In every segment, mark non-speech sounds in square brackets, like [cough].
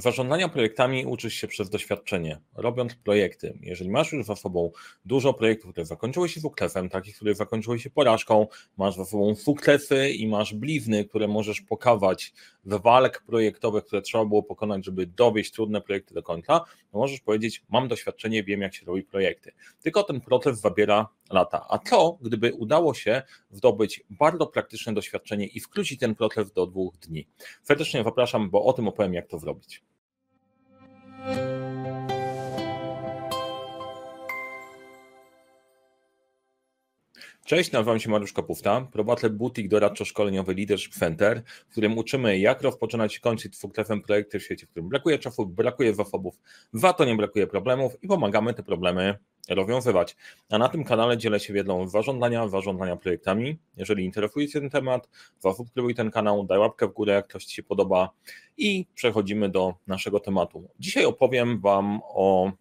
Zarządzania projektami uczysz się przez doświadczenie, robiąc projekty. Jeżeli masz już za sobą dużo projektów, które zakończyły się sukcesem, takich, które zakończyły się porażką, masz za sobą sukcesy i masz blizny, które możesz pokazać w walk projektowych, które trzeba było pokonać, żeby dowieść trudne projekty do końca, możesz powiedzieć, mam doświadczenie, wiem jak się robi projekty. Tylko ten proces zabiera lata. A co, gdyby udało się zdobyć bardzo praktyczne doświadczenie i wkrócić ten proces do dwóch dni? Serdecznie zapraszam, bo o tym opowiem, jak to zrobić. Cześć, nazywam się Mariusz Kapufta, prowadzę butik doradczo-szkoleniowy Leadership Center, w którym uczymy jak rozpoczynać i kończyć sukcesem projekty w świecie, w którym brakuje czasu, brakuje zasobów, za to nie brakuje problemów i pomagamy te problemy rozwiązywać. A na tym kanale dzielę się wiedzą zarządzania, zarządzania projektami. Jeżeli interesuje Cię ten temat, zasubskrybuj ten kanał, daj łapkę w górę, jak coś Ci się podoba i przechodzimy do naszego tematu. Dzisiaj opowiem Wam o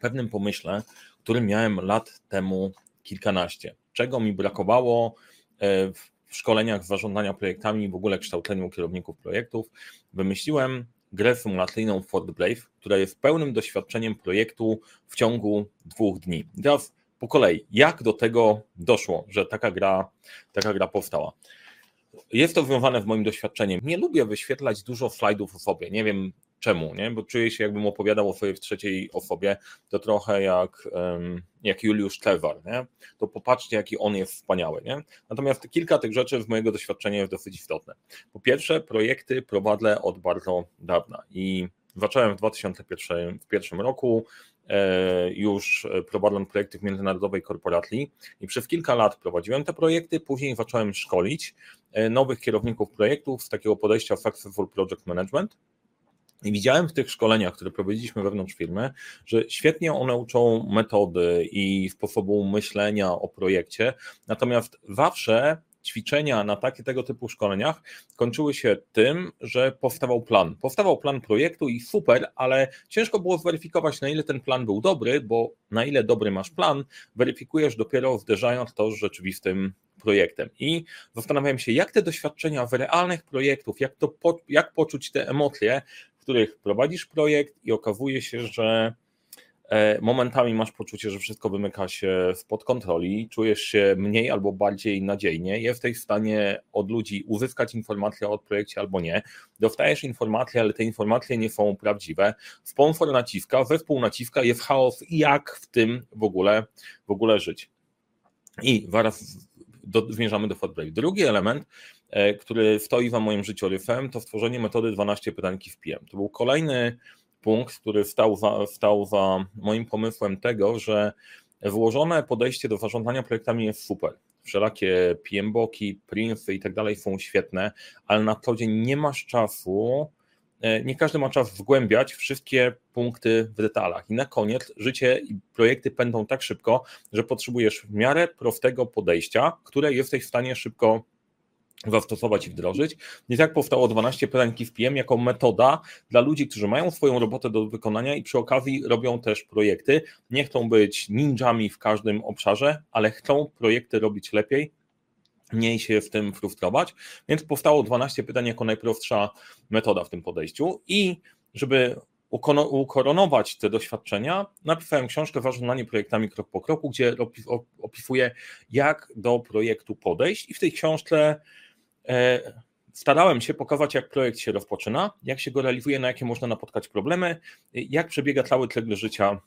pewnym pomyśle, który miałem lat temu kilkanaście. Czego mi brakowało e, w szkoleniach zarządzania projektami, w ogóle kształceniu kierowników projektów. Wymyśliłem grę symulacyjną Fort Brave, która jest pełnym doświadczeniem projektu w ciągu dwóch dni. Teraz po kolei, jak do tego doszło, że taka gra, taka gra powstała? Jest to związane z moim doświadczeniem. Nie lubię wyświetlać dużo slajdów o sobie. Nie wiem czemu, nie? bo czuję się, jakbym opowiadał o sobie w trzeciej osobie. To trochę jak, jak Juliusz Tewar. Nie? To popatrzcie, jaki on jest wspaniały. Nie? Natomiast kilka tych rzeczy z mojego doświadczenia jest dosyć istotne. Po pierwsze, projekty prowadzę od bardzo dawna i zacząłem w 2001 roku e, już prowadząc projekty w międzynarodowej korporacji i przez kilka lat prowadziłem te projekty, później zacząłem szkolić e, nowych kierowników projektów z takiego podejścia Successful Project Management, i widziałem w tych szkoleniach, które prowadziliśmy wewnątrz firmy, że świetnie one uczą metody i sposobu myślenia o projekcie, natomiast zawsze ćwiczenia na takie tego typu szkoleniach kończyły się tym, że powstawał plan. Powstawał plan projektu i super, ale ciężko było zweryfikować, na ile ten plan był dobry, bo na ile dobry masz plan, weryfikujesz dopiero zderzając to z rzeczywistym projektem. I zastanawiałem się, jak te doświadczenia w realnych projektów, jak, to, jak poczuć te emocje, w których prowadzisz projekt i okazuje się, że momentami masz poczucie, że wszystko wymyka się spod kontroli, czujesz się mniej albo bardziej nadziejnie, jesteś w stanie od ludzi uzyskać informacje o projekcie albo nie, dostajesz informacje, ale te informacje nie są prawdziwe, sponsor naciska, zespół naciska, jest chaos, jak w tym w ogóle, w ogóle żyć. I zaraz do, zmierzamy do Fort Drugi element E, który stoi za moim życiorysem, to stworzenie metody 12 pytańki w PM. To był kolejny punkt, który stał za, stał za moim pomysłem tego, że włożone podejście do zarządzania projektami jest super. Wszelakie PM-boki, Prince i tak dalej są świetne, ale na co dzień nie masz czasu, e, nie każdy ma czas wgłębiać wszystkie punkty w detalach. I na koniec życie i projekty pędzą tak szybko, że potrzebujesz w miarę prostego podejścia, które jesteś w stanie szybko zastosować i wdrożyć. I tak powstało 12 pytań w PM jako metoda dla ludzi, którzy mają swoją robotę do wykonania i przy okazji robią też projekty. Nie chcą być ninjami w każdym obszarze, ale chcą projekty robić lepiej, mniej się w tym frustrować. Więc powstało 12 pytań jako najprostsza metoda w tym podejściu i żeby ukoronować te doświadczenia, napisałem książkę Zarządzanie projektami krok po kroku, gdzie opisuję, jak do projektu podejść i w tej książce starałem się pokazać, jak projekt się rozpoczyna, jak się go realizuje, na jakie można napotkać problemy, jak przebiega cały cykl życia,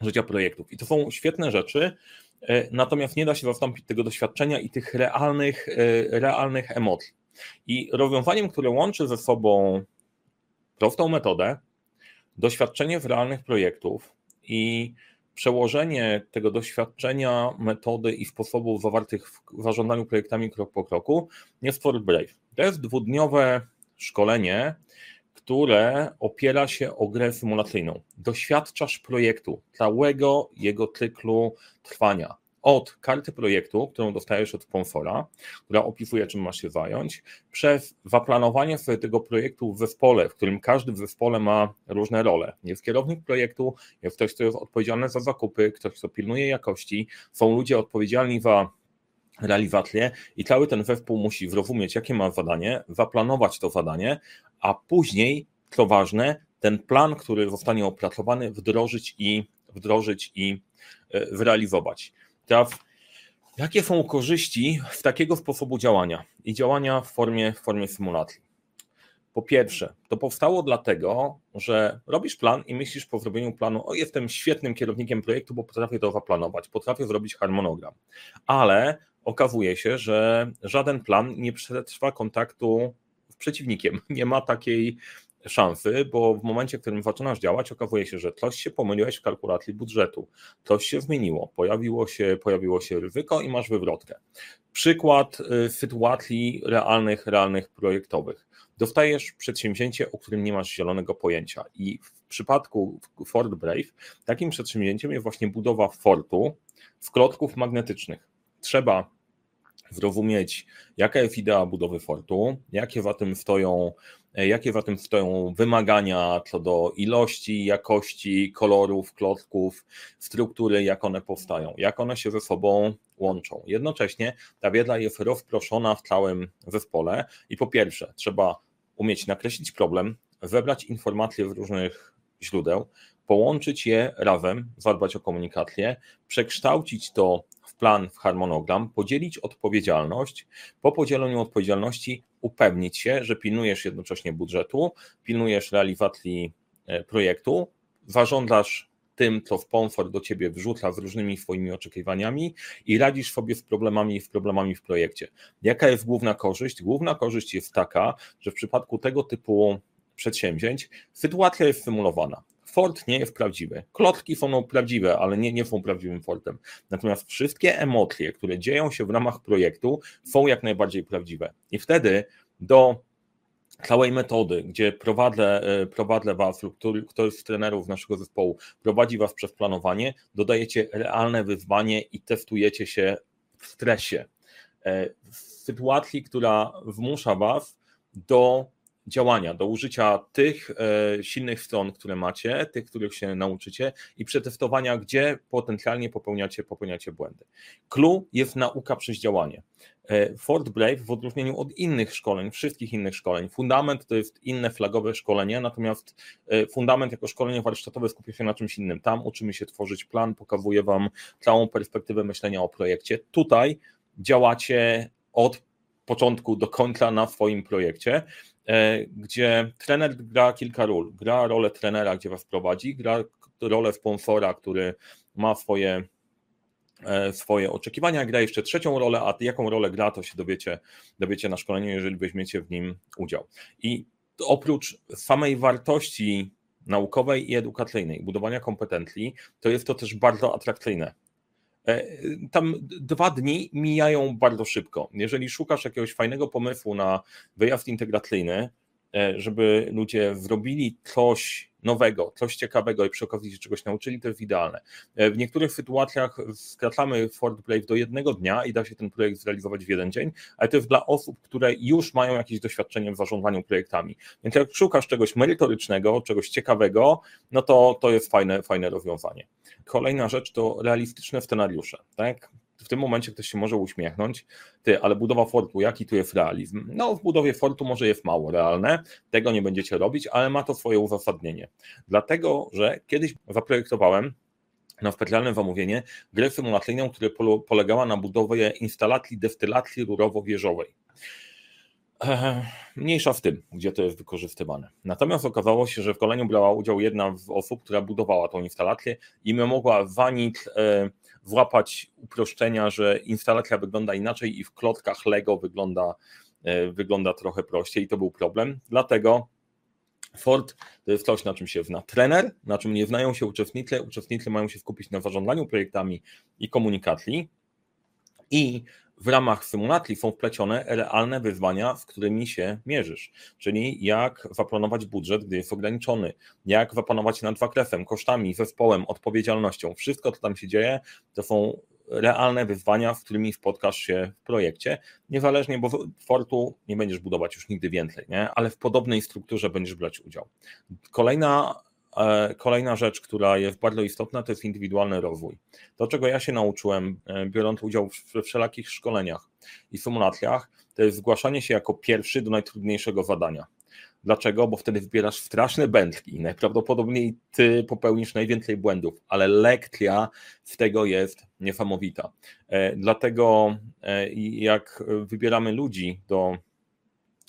życia projektów. I to są świetne rzeczy, e, natomiast nie da się zastąpić tego doświadczenia i tych realnych, e, realnych emocji. I rozwiązaniem, które łączy ze sobą prostą metodę, doświadczenie w realnych projektów i przełożenie tego doświadczenia, metody i sposobów zawartych w zarządzaniu projektami krok po kroku jest Fort Brave. To jest dwudniowe szkolenie, które opiera się o grę symulacyjną. Doświadczasz projektu, całego jego cyklu trwania od karty projektu, którą dostajesz od sponsora, która opisuje, czym masz się zająć, przez zaplanowanie sobie tego projektu w zespole, w którym każdy w zespole ma różne role. Jest kierownik projektu, jest ktoś, kto jest odpowiedzialny za zakupy, ktoś, kto pilnuje jakości, są ludzie odpowiedzialni za realizację i cały ten zespół musi zrozumieć, jakie ma zadanie, zaplanować to zadanie, a później co ważne, ten plan, który zostanie opracowany, wdrożyć i wdrożyć i e, zrealizować. Teraz, jakie są korzyści w takiego sposobu działania i działania w formie, w formie symulacji? Po pierwsze, to powstało dlatego, że robisz plan i myślisz po zrobieniu planu, o jestem świetnym kierownikiem projektu, bo potrafię to zaplanować, potrafię zrobić harmonogram, ale okazuje się, że żaden plan nie przetrwa kontaktu z przeciwnikiem. [laughs] Nie ma takiej szansy, bo w momencie, w którym zaczynasz działać, okazuje się, że coś się pomyliłeś w kalkulacji budżetu, coś się zmieniło, pojawiło się, pojawiło się ryzyko i masz wywrotkę. Przykład y, sytuacji realnych, realnych projektowych. Dostajesz przedsięwzięcie, o którym nie masz zielonego pojęcia i w przypadku Ford Brave takim przedsięwzięciem jest właśnie budowa fortu w klocków magnetycznych. Trzeba zrozumieć, jaka jest idea budowy fortu, jakie w tym stoją, jakie w tym stoją wymagania co do ilości, jakości, kolorów, klocków, struktury, jak one powstają, jak one się ze sobą łączą. Jednocześnie ta wiedza jest rozproszona w całym zespole i po pierwsze trzeba umieć nakreślić problem, wybrać informacje z różnych źródeł, połączyć je razem, zadbać o komunikację, przekształcić to plan, w harmonogram, podzielić odpowiedzialność. Po podzieleniu odpowiedzialności upewnić się, że pilnujesz jednocześnie budżetu, pilnujesz realizacji e, projektu, zarządzasz tym, co w Pomfort do ciebie wrzuca z różnymi swoimi oczekiwaniami i radzisz sobie z problemami, z problemami w projekcie. Jaka jest główna korzyść? Główna korzyść jest taka, że w przypadku tego typu przedsięwzięć sytuacja jest symulowana. Fort nie jest prawdziwy. Klotki są prawdziwe, ale nie, nie są prawdziwym Fortem. Natomiast wszystkie emocje, które dzieją się w ramach projektu, są jak najbardziej prawdziwe. I wtedy do całej metody, gdzie prowadzę, e, prowadzę Was lub ktoś z trenerów naszego zespołu prowadzi Was przez planowanie, dodajecie realne wyzwanie i testujecie się w stresie. E, w sytuacji, która wmusza Was do działania, do użycia tych e, silnych stron, które macie, tych, których się nauczycie i przetestowania, gdzie potencjalnie popełniacie, popełniacie błędy. Clue jest nauka przez działanie. E, Fort Brave w odróżnieniu od innych szkoleń, wszystkich innych szkoleń, fundament to jest inne flagowe szkolenie, natomiast e, fundament jako szkolenie warsztatowe skupia się na czymś innym. Tam uczymy się tworzyć plan, pokazuje Wam całą perspektywę myślenia o projekcie. Tutaj działacie od początku do końca na swoim projekcie gdzie trener gra kilka ról. Gra rolę trenera, gdzie was prowadzi, gra rolę sponsora, który ma swoje, e, swoje oczekiwania, gra jeszcze trzecią rolę, a jaką rolę gra, to się dowiecie, dowiecie na szkoleniu, jeżeli weźmiecie w nim udział. I oprócz samej wartości naukowej i edukacyjnej, budowania kompetencji, to jest to też bardzo atrakcyjne E, tam dwa dni mijają bardzo szybko. Jeżeli szukasz jakiegoś fajnego pomysłu na wyjazd integracyjny, e, żeby ludzie zrobili coś nowego, coś ciekawego i przy okazji się czegoś nauczyli, to jest idealne. E, w niektórych sytuacjach skracamy Ford Brave do jednego dnia i da się ten projekt zrealizować w jeden dzień, ale to jest dla osób, które już mają jakieś doświadczenie w zarządzaniu projektami. Więc jak szukasz czegoś merytorycznego, czegoś ciekawego, no to to jest fajne, fajne rozwiązanie. Kolejna rzecz to realistyczne scenariusze. Tak? W tym momencie ktoś się może uśmiechnąć, ty, ale budowa fortu, jaki tu jest realizm? No, w budowie fortu może jest mało realne, tego nie będziecie robić, ale ma to swoje uzasadnienie. Dlatego, że kiedyś zaprojektowałem na specjalne zamówienie grę symulacyjną, która polegała na budowie instalacji destylacji rurowo-wieżowej. Mniejsza w tym, gdzie to jest wykorzystywane. Natomiast okazało się, że w koleniu brała udział jedna z osób, która budowała tą instalację i mogła wanić e, włapać uproszczenia, że instalacja wygląda inaczej i w klotkach Lego wygląda, e, wygląda trochę prościej i to był problem. Dlatego Ford to jest coś, na czym się zna trener, na czym nie znają się uczestnicy. Uczestnicy mają się skupić na zarządzaniu projektami i komunikacji. I w ramach symulacji są wplecione realne wyzwania, z którymi się mierzysz, czyli jak zaplanować budżet, gdy jest ograniczony, jak zapanować nad zakresem, kosztami, zespołem, odpowiedzialnością. Wszystko, co tam się dzieje, to są realne wyzwania, z którymi spotkasz się w projekcie, niezależnie, bo Fortu nie będziesz budować już nigdy więcej, nie? ale w podobnej strukturze będziesz brać udział. Kolejna kolejna rzecz, która jest bardzo istotna, to jest indywidualny rozwój. To, czego ja się nauczyłem, e, biorąc udział we wszelakich szkoleniach i symulacjach, to jest zgłaszanie się jako pierwszy do najtrudniejszego zadania. Dlaczego? Bo wtedy wybierasz straszne bętki. Najprawdopodobniej ty popełnisz najwięcej błędów, ale lekcja z tego jest niesamowita. E, dlatego e, jak wybieramy ludzi do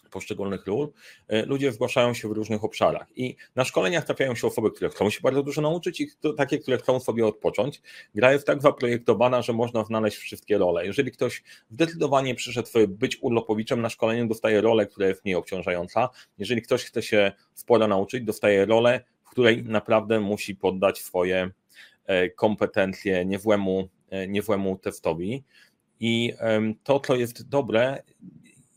poszczególnych ról, e, ludzie zgłaszają się w różnych obszarach i na szkoleniach trafiają się osoby, które chcą się bardzo dużo nauczyć i takie, które chcą sobie odpocząć. Gra jest tak zaprojektowana, że można znaleźć wszystkie role. Jeżeli ktoś zdecydowanie przyszedł być urlopowiczem na szkoleniu, dostaje rolę, która jest mniej obciążająca. Jeżeli ktoś chce się sporo nauczyć, dostaje rolę, w której naprawdę musi poddać swoje e, kompetencje niewłemu, e, niewłemu testowi. I to, co jest dobre,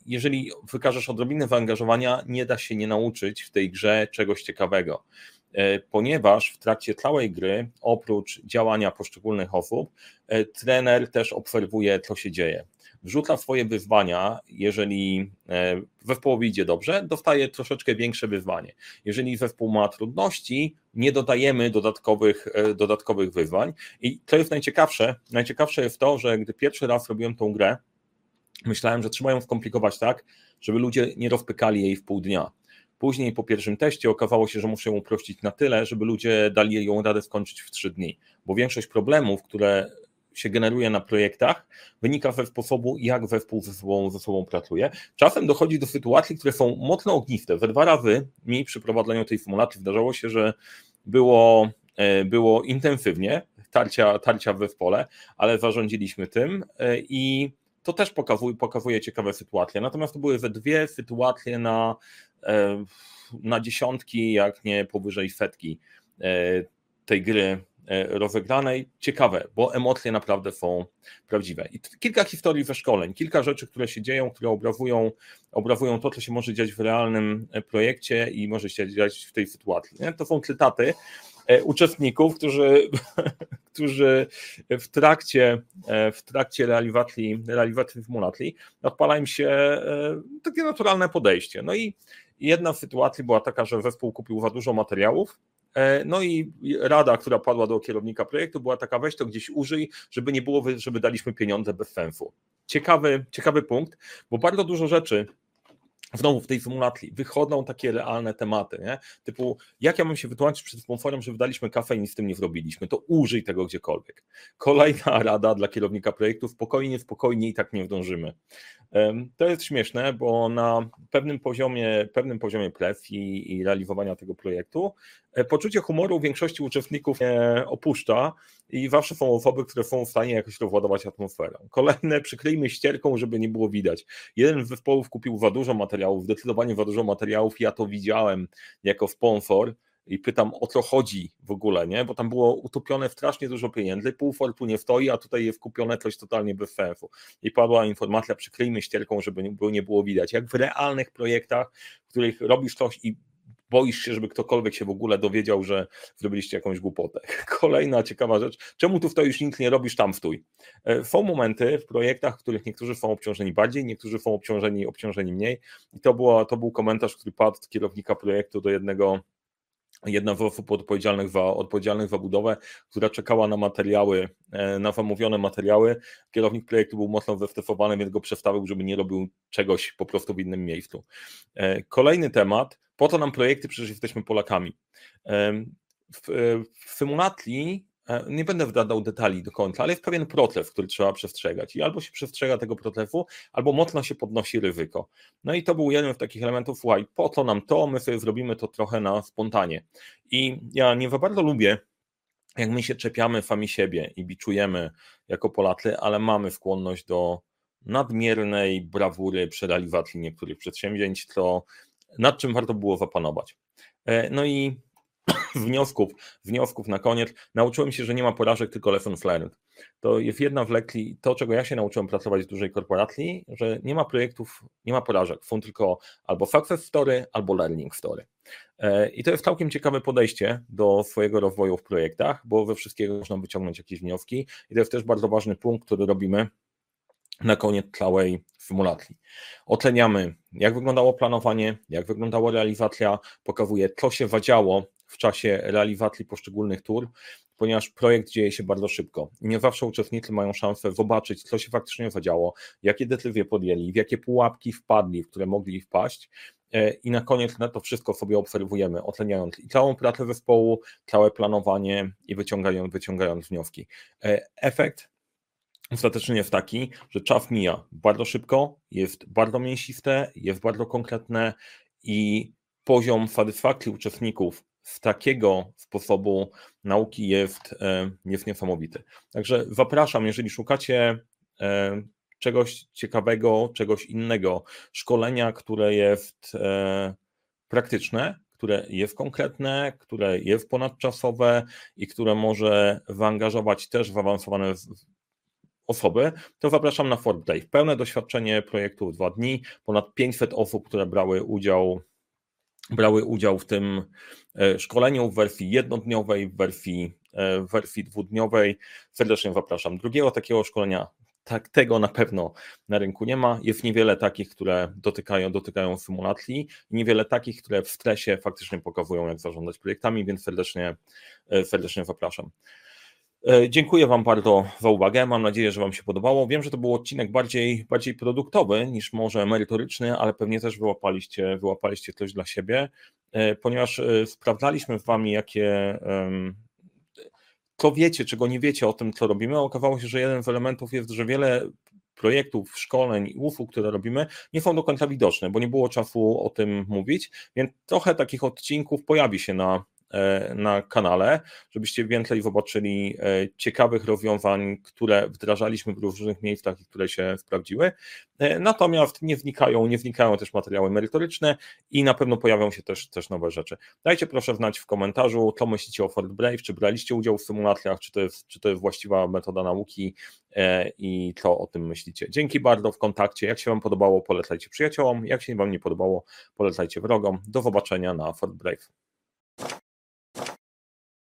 jeżeli wykażesz odrobinę zaangażowania, nie da się nie nauczyć w tej grze czegoś ciekawego. E, ponieważ w trakcie całej gry, oprócz działania poszczególnych osób, e, trener też obserwuje, co się dzieje. Wrzuca swoje wyzwania, jeżeli e, zespół idzie dobrze, dostaje troszeczkę większe wyzwanie. Jeżeli zespół ma trudności, nie dodajemy dodatkowych, dodatkowych wyzwań. I to jest najciekawsze. Najciekawsze jest to, że gdy pierwszy raz robiłem tą grę, Myślałem, że trzeba ją skomplikować tak, żeby ludzie nie rozpykali jej w pół dnia. Później po pierwszym teście okazało się, że muszę ją uprościć na tyle, żeby ludzie dali ją radę skończyć w trzy dni, bo większość problemów, które się generuje na projektach, wynika ze sposobu, jak zespół ze sobą, ze sobą pracuje. Czasem dochodzi do sytuacji, które są mocno ogniste. We dwa razy mi przy prowadzeniu tej symulacji zdarzało się, że było, e, było intensywnie, tarcia, tarcia we pole, ale zarządziliśmy tym e, i to też pokazuje, pokazuje ciekawe sytuacje. Natomiast to były we dwie sytuacje na, e, na dziesiątki, jak nie powyżej setki e, tej gry e, rozegranej. Ciekawe, bo emocje naprawdę są prawdziwe. I kilka historii ze szkoleń, kilka rzeczy, które się dzieją, które obrazują, obrazują to, co się może dziać w realnym projekcie i może się dziać w tej sytuacji. To są cytaty uczestników, którzy, [laughs] którzy w trakcie, e, w trakcie realizacji, realizacji symulacji odpala im się e, takie naturalne podejście. No i jedna z sytuacji była taka, że zespół kupił za dużo materiałów, no i rada, która padła do kierownika projektu, była taka: weź to gdzieś użyj, żeby nie było, żeby daliśmy pieniądze bez sensu. Ciekawy, ciekawy punkt, bo bardzo dużo rzeczy znowu w tej symulacji wychodzą takie realne tematy, nie? typu jak ja mam się wytłumaczyć przed sponsorem, że wydaliśmy kafę i nic z tym nie zrobiliśmy, to użyj tego gdziekolwiek. Kolejna [laughs] rada dla kierownika projektu, spokojnie, spokojnie i tak nie wdążymy. To jest śmieszne, bo na pewnym poziomie, pewnym poziomie presji i realizowania tego projektu poczucie humoru większości uczestników nie opuszcza i zawsze są osoby, które są w stanie jakoś rozładować atmosferę. Kolejne, przykryjmy ścierką, żeby nie było widać. Jeden z zespołów kupił za dużo materiałów, zdecydowanie za dużo materiałów, ja to widziałem jako sponsor, i pytam o co chodzi w ogóle, nie? Bo tam było utopione strasznie dużo pieniędzy, pół fortunie stoi, a tutaj jest kupione coś totalnie bez sensu. I padła informacja, przykryjmy ścierką, żeby nie było widać. Jak w realnych projektach, w których robisz coś i boisz się, żeby ktokolwiek się w ogóle dowiedział, że zrobiliście jakąś głupotę. [laughs] Kolejna ciekawa rzecz, czemu tu stoisz, nic nie robisz, tam stój. E, są momenty w projektach, w których niektórzy są obciążeni bardziej, niektórzy są obciążeni, obciążeni mniej i to, było, to był komentarz, który padł od kierownika projektu do jednego jedna z osób odpowiedzialnych za, odpowiedzialnych za budowę, która czekała na materiały, e, na zamówione materiały. Kierownik projektu był mocno zestresowany, więc go przestawił, żeby nie robił czegoś po prostu w innym miejscu. E, kolejny temat, po to nam projekty, przecież jesteśmy Polakami. E, w, w symulacji E, nie będę wdadał detali do końca, ale jest pewien proces, który trzeba przestrzegać. I albo się przestrzega tego procesu, albo mocno się podnosi ryzyko. No i to był jeden z takich elementów, słuchaj, po co nam to, my sobie zrobimy to trochę na spontanie. I ja nie za bardzo lubię, jak my się czepiamy sami siebie i biczujemy jako Polacy, ale mamy skłonność do nadmiernej brawury przy realizacji niektórych przedsięwzięć, to nad czym warto było zapanować. E, no i [coughs] wniosków, wniosków na koniec. Nauczyłem się, że nie ma porażek, tylko lessons learned. To jest jedna w lekcji, to czego ja się nauczyłem pracować w dużej korporacji, że nie ma projektów, nie ma porażek, są tylko albo success story, albo learning story. E, I to jest całkiem ciekawe podejście do swojego rozwoju w projektach, bo we wszystkiego można wyciągnąć jakieś wnioski i to jest też bardzo ważny punkt, który robimy na koniec całej symulacji. Oceniamy, jak wyglądało planowanie, jak wyglądała realizacja, pokazuje, co się wadziało w czasie realizacji poszczególnych tur, ponieważ projekt dzieje się bardzo szybko. Nie zawsze uczestnicy mają szansę zobaczyć, co się faktycznie zadziało, jakie decyzje podjęli, w jakie pułapki wpadli, w które mogli wpaść. i na koniec na to wszystko sobie obserwujemy, otleniając i całą pracę zespołu, całe planowanie i wyciągając, wyciągając wnioski. Efekt ostatecznie jest taki, że czas mija bardzo szybko, jest bardzo mięsiste, jest bardzo konkretne i poziom satysfakcji uczestników z takiego sposobu nauki jest, e, jest niesamowity. Także zapraszam, jeżeli szukacie e, czegoś ciekawego, czegoś innego, szkolenia, które jest e, praktyczne, które jest konkretne, które jest ponadczasowe i które może zaangażować też zaawansowane osoby, to zapraszam na Fort Day. Pełne doświadczenie projektu dwa dni, ponad 500 osób, które brały udział brały udział w tym e, szkoleniu w wersji jednodniowej, w wersji, e, w wersji dwudniowej. Serdecznie zapraszam. Drugiego takiego szkolenia, tak, tego na pewno na rynku nie ma. Jest niewiele takich, które dotykają, dotykają symulacji, niewiele takich, które w stresie faktycznie pokazują, jak zarządzać projektami, więc serdecznie, e, serdecznie zapraszam. E, dziękuję Wam bardzo za uwagę. Mam nadzieję, że Wam się podobało. Wiem, że to był odcinek bardziej, bardziej produktowy niż może merytoryczny, ale pewnie też wyłapaliście, wyłapaliście coś dla siebie, e, ponieważ e, sprawdzaliśmy z Wami, jakie co wiecie, czego nie wiecie o tym, co robimy. Okazało się, że jeden z elementów jest, że wiele projektów, szkoleń i usług, które robimy, nie są do końca widoczne, bo nie było czasu o tym mówić, więc trochę takich odcinków pojawi się na na kanale, żebyście więcej zobaczyli e, ciekawych rozwiązań, które wdrażaliśmy w różnych miejscach i które się sprawdziły. E, natomiast nie wnikają, nie wnikają też materiały merytoryczne i na pewno pojawią się też, też nowe rzeczy. Dajcie proszę znać w komentarzu, co myślicie o Fort Brave, czy braliście udział w symulacjach, czy to jest, czy to jest właściwa metoda nauki i co o tym myślicie. Dzięki bardzo w kontakcie. Jak się Wam podobało, polecajcie przyjaciołom. Jak się Wam nie podobało, polecajcie wrogom. Do zobaczenia na Fort Brave.